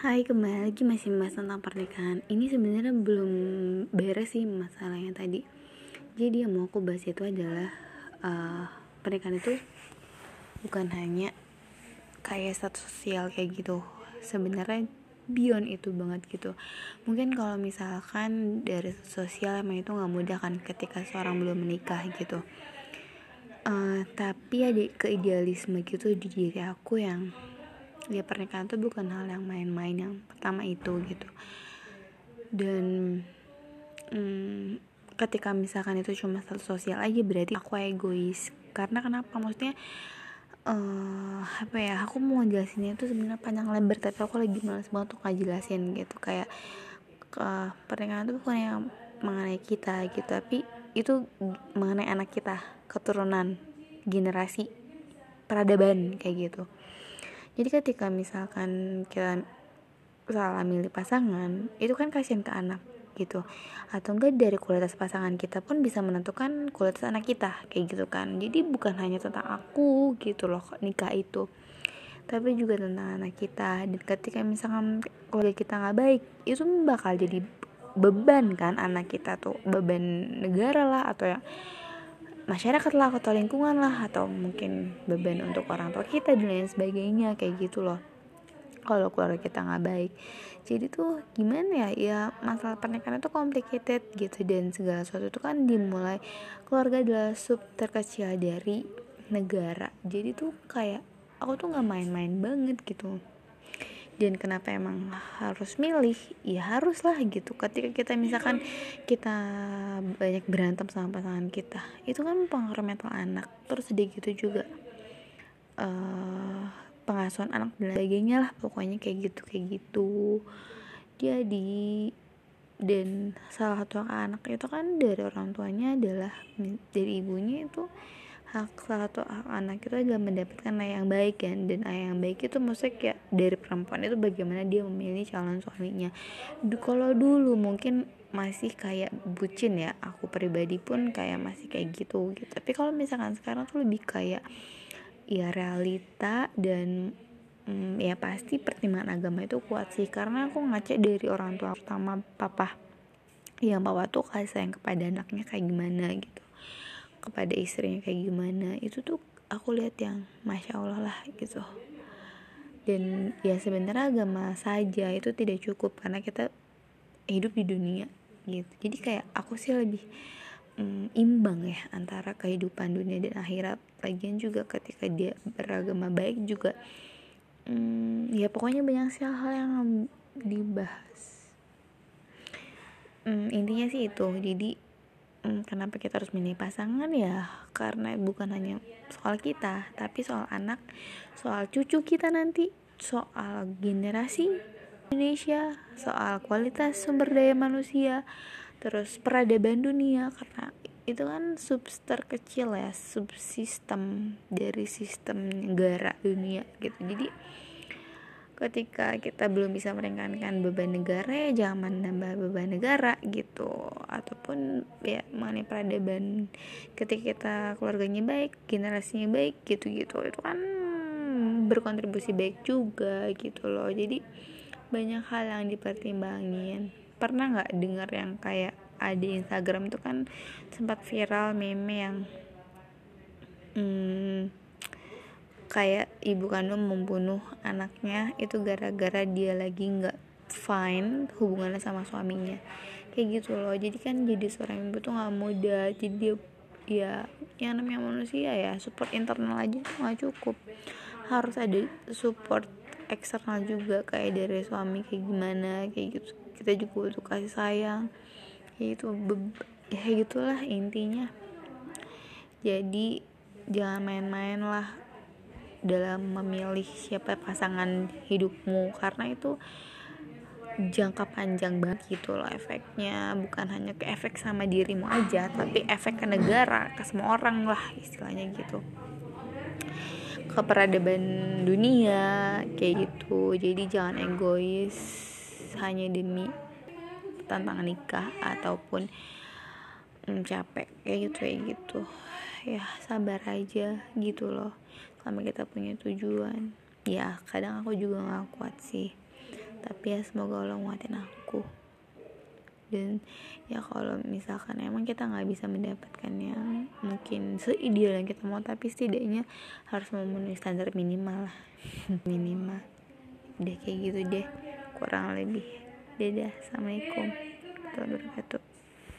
Hai, kembali lagi masih membahas tentang pernikahan. Ini sebenarnya belum beres sih masalahnya tadi. Jadi yang mau aku bahas itu adalah uh, pernikahan itu bukan hanya kayak status sosial kayak gitu. Sebenarnya beyond itu banget gitu. Mungkin kalau misalkan dari sosial emang itu nggak mudah kan ketika seorang belum menikah gitu. Uh, tapi ada keidealisme gitu di diri aku yang ya pernikahan tuh bukan hal yang main-main yang pertama itu gitu. Dan hmm, ketika misalkan itu cuma satu sosial aja berarti aku egois. Karena kenapa? Maksudnya uh, apa ya aku mau jelasinnya itu sebenarnya panjang lebar tapi aku lagi males banget untuk ngajelasin gitu. Kayak ke pernikahan itu bukan yang mengenai kita gitu. Tapi itu mengenai anak kita keturunan generasi peradaban kayak gitu jadi ketika misalkan kita salah milih pasangan itu kan kasihan ke anak gitu. Atau enggak dari kualitas pasangan kita pun bisa menentukan kualitas anak kita kayak gitu kan. Jadi bukan hanya tentang aku gitu loh nikah itu. Tapi juga tentang anak kita. Dan ketika misalkan keluarga kita nggak baik itu bakal jadi beban kan anak kita tuh. Beban negara lah atau ya masyarakat lah atau lingkungan lah atau mungkin beban untuk orang tua kita dan lain sebagainya kayak gitu loh. Kalau keluarga kita nggak baik. Jadi tuh gimana ya? Ya masalah pernikahan itu complicated gitu dan segala sesuatu itu kan dimulai keluarga adalah sub terkecil dari negara. Jadi tuh kayak aku tuh nggak main-main banget gitu dan kenapa emang harus milih? Ya harus lah gitu. Ketika kita misalkan kita banyak berantem sama pasangan kita itu kan pengaruh mental anak. Terus sedih gitu juga uh, pengasuhan anak dan sebagainya lah pokoknya kayak gitu kayak gitu. Jadi dan salah satu anak itu kan dari orang tuanya adalah dari ibunya itu hak salah satu hak anak itu adalah mendapatkan ayah yang baik kan. Dan ayah yang baik itu maksudnya kayak dari perempuan itu bagaimana dia memilih calon suaminya. Kalau dulu mungkin masih kayak bucin ya aku pribadi pun kayak masih kayak gitu gitu. Tapi kalau misalkan sekarang tuh lebih kayak ya realita dan hmm, ya pasti pertimbangan agama itu kuat sih. Karena aku ngaca dari orang tua pertama papa yang papa tuh kasih sayang kepada anaknya kayak gimana gitu kepada istrinya kayak gimana. Itu tuh aku lihat yang masya allah lah gitu. Dan ya sebenarnya agama saja itu tidak cukup karena kita hidup di dunia gitu. Jadi kayak aku sih lebih mm, imbang ya antara kehidupan dunia dan akhirat. Lagian juga ketika dia beragama baik juga mm, ya pokoknya banyak sih hal yang dibahas. Mm, intinya sih itu. Jadi hmm, kenapa kita harus milih pasangan ya? Karena bukan hanya soal kita tapi soal anak soal cucu kita nanti soal generasi Indonesia soal kualitas sumber daya manusia terus peradaban dunia karena itu kan subster kecil ya subsistem dari sistem negara dunia gitu. Jadi ketika kita belum bisa meringankan beban negara ya jangan menambah beban negara gitu. Ataupun ya mengenai peradaban ketika kita keluarganya baik generasinya baik gitu-gitu. Itu kan berkontribusi baik juga gitu loh. Jadi banyak hal yang dipertimbangin. Pernah nggak dengar yang kayak ada Instagram itu kan sempat viral meme yang hmm, kayak ibu kandung membunuh anaknya itu gara-gara dia lagi nggak fine hubungannya sama suaminya. Kayak gitu loh. Jadi kan jadi seorang ibu tuh nggak mudah jadi dia ya yang namanya manusia ya support internal aja tuh nggak cukup. Harus ada support eksternal juga kayak dari suami kayak gimana kayak gitu. Kita juga butuh kasih sayang. Kayak gitu. Ya gitulah intinya. Jadi jangan main-main lah dalam memilih siapa pasangan hidupmu. Karena itu jangka panjang banget gitu loh efeknya. Bukan hanya ke efek sama dirimu aja tapi efek ke negara ke semua orang lah istilahnya gitu. Ke peradaban dunia kayak gitu. Jadi jangan egois hanya demi tantangan nikah ataupun hmm, capek. Kayak gitu kayak gitu. Ya sabar aja gitu loh. Selama kita punya tujuan. Ya kadang aku juga nggak kuat sih. Tapi ya semoga Allah nguatin aku. Dan ya kalau misalkan emang kita nggak bisa mendapatkan yang mungkin seideal yang kita mau tapi setidaknya harus memenuhi standar minimal lah. Minimal. Deh kayak gitu deh. Kurang lebih. Dadah. Assalamualaikum warahmatullahi wabarakatuh